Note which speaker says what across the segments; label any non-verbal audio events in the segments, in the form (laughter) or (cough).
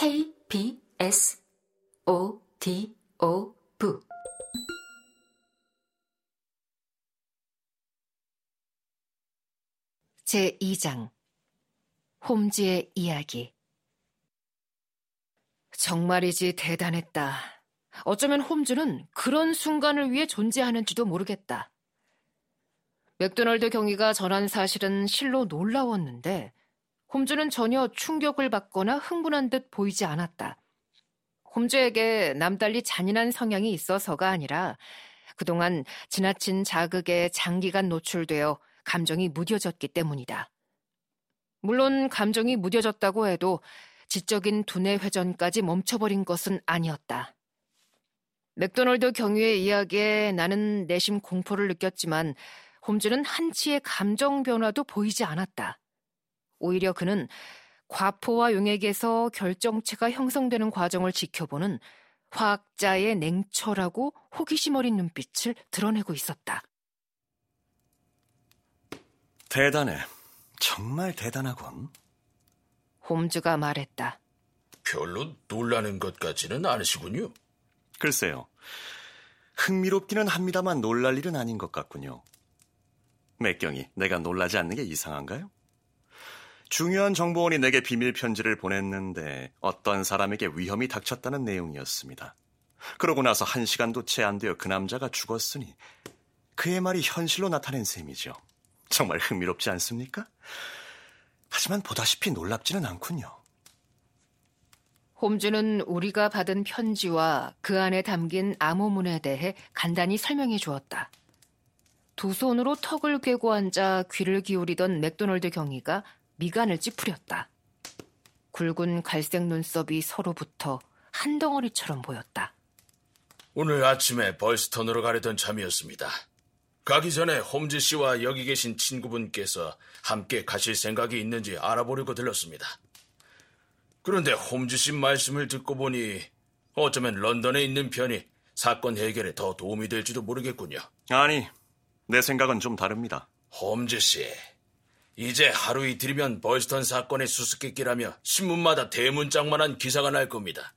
Speaker 1: KBS ODO 부
Speaker 2: 제2장 홈즈의 이야기 정말이지 대단했다. 어쩌면 홈즈는 그런 순간을 위해 존재하는지도 모르겠다. 맥도널드 경위가 전한 사실은 실로 놀라웠는데 홈즈는 전혀 충격을 받거나 흥분한 듯 보이지 않았다. 홈즈에게 남달리 잔인한 성향이 있어서가 아니라 그동안 지나친 자극에 장기간 노출되어 감정이 무뎌졌기 때문이다. 물론 감정이 무뎌졌다고 해도 지적인 두뇌 회전까지 멈춰버린 것은 아니었다. 맥도널드 경위의 이야기에 나는 내심 공포를 느꼈지만 홈즈는 한치의 감정 변화도 보이지 않았다. 오히려 그는 과포와 용액에서 결정체가 형성되는 과정을 지켜보는 화학자의 냉철하고 호기심 어린 눈빛을 드러내고 있었다.
Speaker 3: 대단해. 정말 대단하군.
Speaker 2: 홈즈가 말했다.
Speaker 4: 별로 놀라는 것 같지는 않으시군요.
Speaker 3: 글쎄요. 흥미롭기는 합니다만 놀랄 일은 아닌 것 같군요. 맥경이 내가 놀라지 않는 게 이상한가요? 중요한 정보원이 내게 비밀 편지를 보냈는데 어떤 사람에게 위험이 닥쳤다는 내용이었습니다. 그러고 나서 한 시간도 채 안 되어 그 남자가 죽었으니 그의 말이 현실로 나타낸 셈이죠. 정말 흥미롭지 않습니까? 하지만 보다시피 놀랍지는 않군요.
Speaker 2: 홈즈는 우리가 받은 편지와 그 안에 담긴 암호문에 대해 간단히 설명해 주었다. 두 손으로 턱을 괴고 앉아 귀를 기울이던 맥도널드 경위가 미간을 찌푸렸다. 굵은 갈색 눈썹이 서로 붙어 한 덩어리처럼 보였다.
Speaker 4: 오늘 아침에 벌스턴으로 가려던 참이었습니다. 가기 전에 홈즈 씨와 여기 계신 친구분께서 함께 가실 생각이 있는지 알아보려고 들렀습니다. 그런데 홈즈 씨 말씀을 듣고 보니 어쩌면 런던에 있는 편이 사건 해결에 더 도움이 될지도 모르겠군요.
Speaker 3: 아니, 내 생각은 좀 다릅니다.
Speaker 4: 홈즈 씨, 이제 하루 이틀이면 벌스턴 사건의 수수께끼라며 신문마다 대문짝만한 기사가 날 겁니다.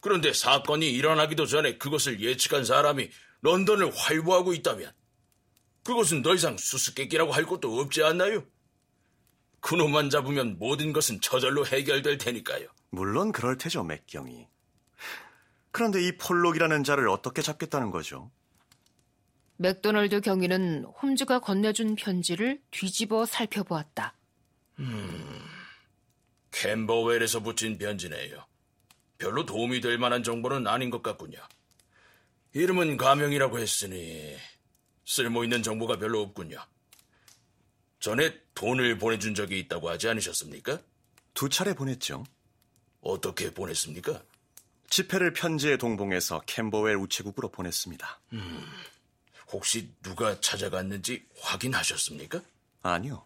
Speaker 4: 그런데 사건이 일어나기도 전에 그것을 예측한 사람이 런던을 활보하고 있다면 그것은 더 이상 수수께끼라고 할 것도 없지 않나요? 그놈만 잡으면 모든 것은 저절로 해결될 테니까요.
Speaker 3: 물론 그럴 테죠, 맥경이. 그런데 이 폴록이라는 자를 어떻게 잡겠다는 거죠?
Speaker 2: 맥도널드 경위는 홈즈가 건네준 편지를 뒤집어 살펴보았다.
Speaker 4: 음, 캠버웰에서 붙인 편지네요. 별로 도움이 될 만한 정보는 아닌 것 같군요. 이름은 가명이라고 했으니 쓸모 있는 정보가 별로 없군요. 전에 돈을 보내준 적이 있다고 하지 않으셨습니까?
Speaker 3: 두 차례 보냈죠.
Speaker 4: 어떻게 보냈습니까?
Speaker 3: 지폐를 편지에 동봉해서 캠버웰 우체국으로 보냈습니다.
Speaker 4: 음, 혹시 누가 찾아갔는지 확인하셨습니까?
Speaker 3: 아니요.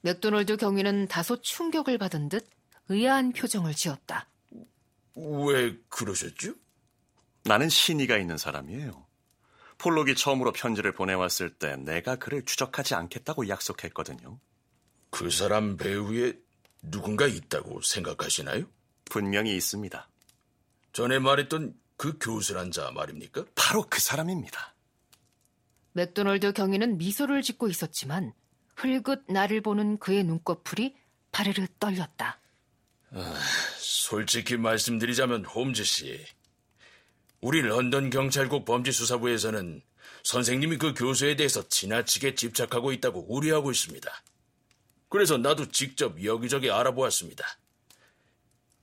Speaker 2: 맥도널드 경위는 다소 충격을 받은 듯 의아한 표정을 지었다.
Speaker 4: 왜 그러셨죠?
Speaker 3: 나는 신의가 있는 사람이에요. 폴록이 처음으로 편지를 보내왔을 때 내가 그를 추적하지 않겠다고 약속했거든요.
Speaker 4: 그 사람 배후에 누군가 있다고 생각하시나요?
Speaker 3: 분명히 있습니다.
Speaker 4: 전에 말했던 그 교수란 자 말입니까?
Speaker 3: 바로 그 사람입니다.
Speaker 2: 맥도널드 경위는 미소를 짓고 있었지만 흘긋 나를 보는 그의 눈꺼풀이 바르르 떨렸다.
Speaker 4: 아, 솔직히 말씀드리자면 홈즈 씨, 우리 런던 경찰국 범죄수사부에서는 선생님이 그 교수에 대해서 지나치게 집착하고 있다고 우려하고 있습니다. 그래서 나도 직접 여기저기 알아보았습니다.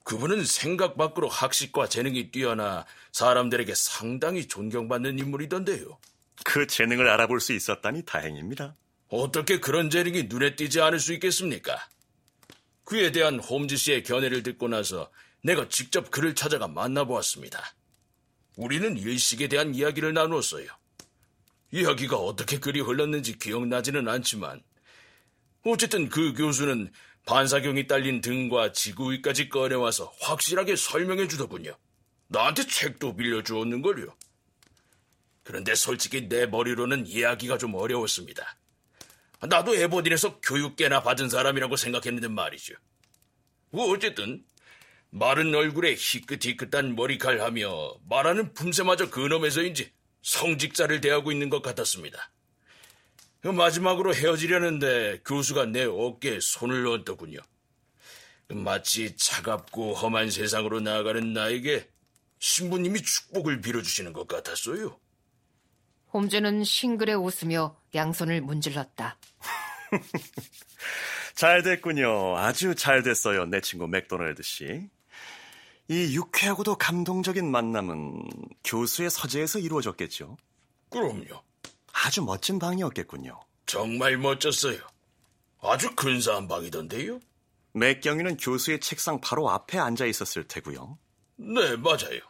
Speaker 4: 그분은 생각 밖으로 학식과 재능이 뛰어나 사람들에게 상당히 존경받는 인물이던데요.
Speaker 3: 그 재능을 알아볼 수 있었다니 다행입니다.
Speaker 4: 어떻게 그런 재능이 눈에 띄지 않을 수 있겠습니까? 그에 대한 홈즈 씨의 견해를 듣고 나서 내가 직접 그를 찾아가 만나보았습니다. 우리는 일식에 대한 이야기를 나누었어요. 이야기가 어떻게 그리 흘렀는지 기억나지는 않지만 어쨌든 그 교수는 반사경이 딸린 등과 지구 위까지 꺼내와서 확실하게 설명해 주더군요. 나한테 책도 빌려주었는걸요. 그런데 솔직히 내 머리로는 이야기가 좀 어려웠습니다. 나도 에버딘에서 교육계나 받은 사람이라고 생각했는데 말이죠. 뭐 어쨌든 마른 얼굴에 희끗희끗한 머리칼하며 말하는 품새마저 근엄해서인지 성직자를 대하고 있는 것 같았습니다. 마지막으로 헤어지려는데 교수가 내 어깨에 손을 얹더군요. 마치 차갑고 험한 세상으로 나아가는 나에게 신부님이 축복을 빌어주시는 것 같았어요.
Speaker 2: 홈즈는 싱글에 웃으며 양손을 문질렀다. (laughs)
Speaker 3: 잘 됐군요. 아주 잘 됐어요. 내 친구 맥도날드 씨. 이 유쾌하고도 감동적인 만남은 교수의 서재에서 이루어졌겠죠.
Speaker 4: 그럼요.
Speaker 3: 아주 멋진 방이었겠군요.
Speaker 4: 정말 멋졌어요. 아주 근사한 방이던데요?
Speaker 3: 맥경이는 교수의 책상 바로 앞에 앉아 있었을 테고요.
Speaker 4: 네, 맞아요.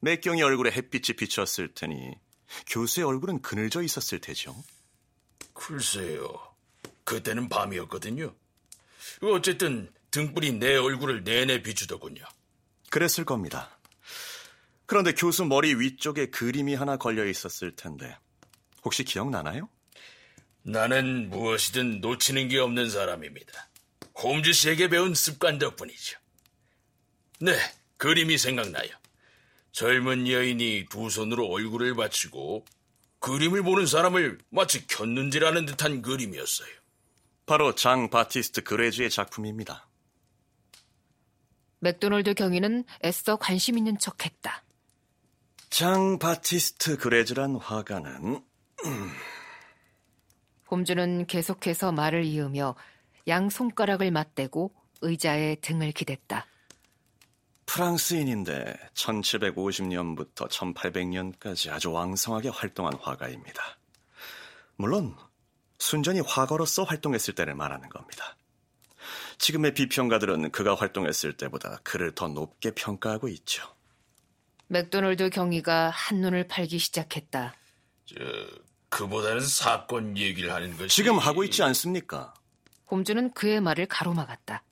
Speaker 3: 맥경이 얼굴에 햇빛이 비쳤을 테니 교수의 얼굴은 그늘져 있었을 테죠.
Speaker 4: 글쎄요. 그때는 밤이었거든요. 어쨌든 등불이 내 얼굴을 내내 비추더군요.
Speaker 3: 그랬을 겁니다. 그런데 교수 머리 위쪽에 그림이 하나 걸려 있었을 텐데 혹시 기억나나요?
Speaker 4: 나는 무엇이든 놓치는 게 없는 사람입니다. 홈즈 씨에게 배운 습관 덕분이죠. 네, 그림이 생각나요. 젊은 여인이 두 손으로 얼굴을 받치고 그림을 보는 사람을 마치 곁눈질하는 듯한 그림이었어요.
Speaker 3: 바로 장 바티스트 그레즈의 작품입니다.
Speaker 2: 맥도널드 경위는 애써 관심 있는 척 했다.
Speaker 3: 장 바티스트 그레즈란 화가는
Speaker 2: 홈즈는 계속해서 말을 이으며 양 손가락을 맞대고 의자에 등을 기댔다.
Speaker 3: 프랑스인인데 1750년부터 1800년까지 아주 왕성하게 활동한 화가입니다. 물론 순전히 화가로서 활동했을 때를 말하는 겁니다. 지금의 비평가들은 그가 활동했을 때보다 그를 더 높게 평가하고 있죠.
Speaker 2: 맥도널드 경위가 한눈을 팔기 시작했다.
Speaker 4: 저, 그보다는 사건 얘기를 하는 것이
Speaker 3: 지금 하고 있지 않습니까?
Speaker 2: 홈즈는 그의 말을 가로막았다.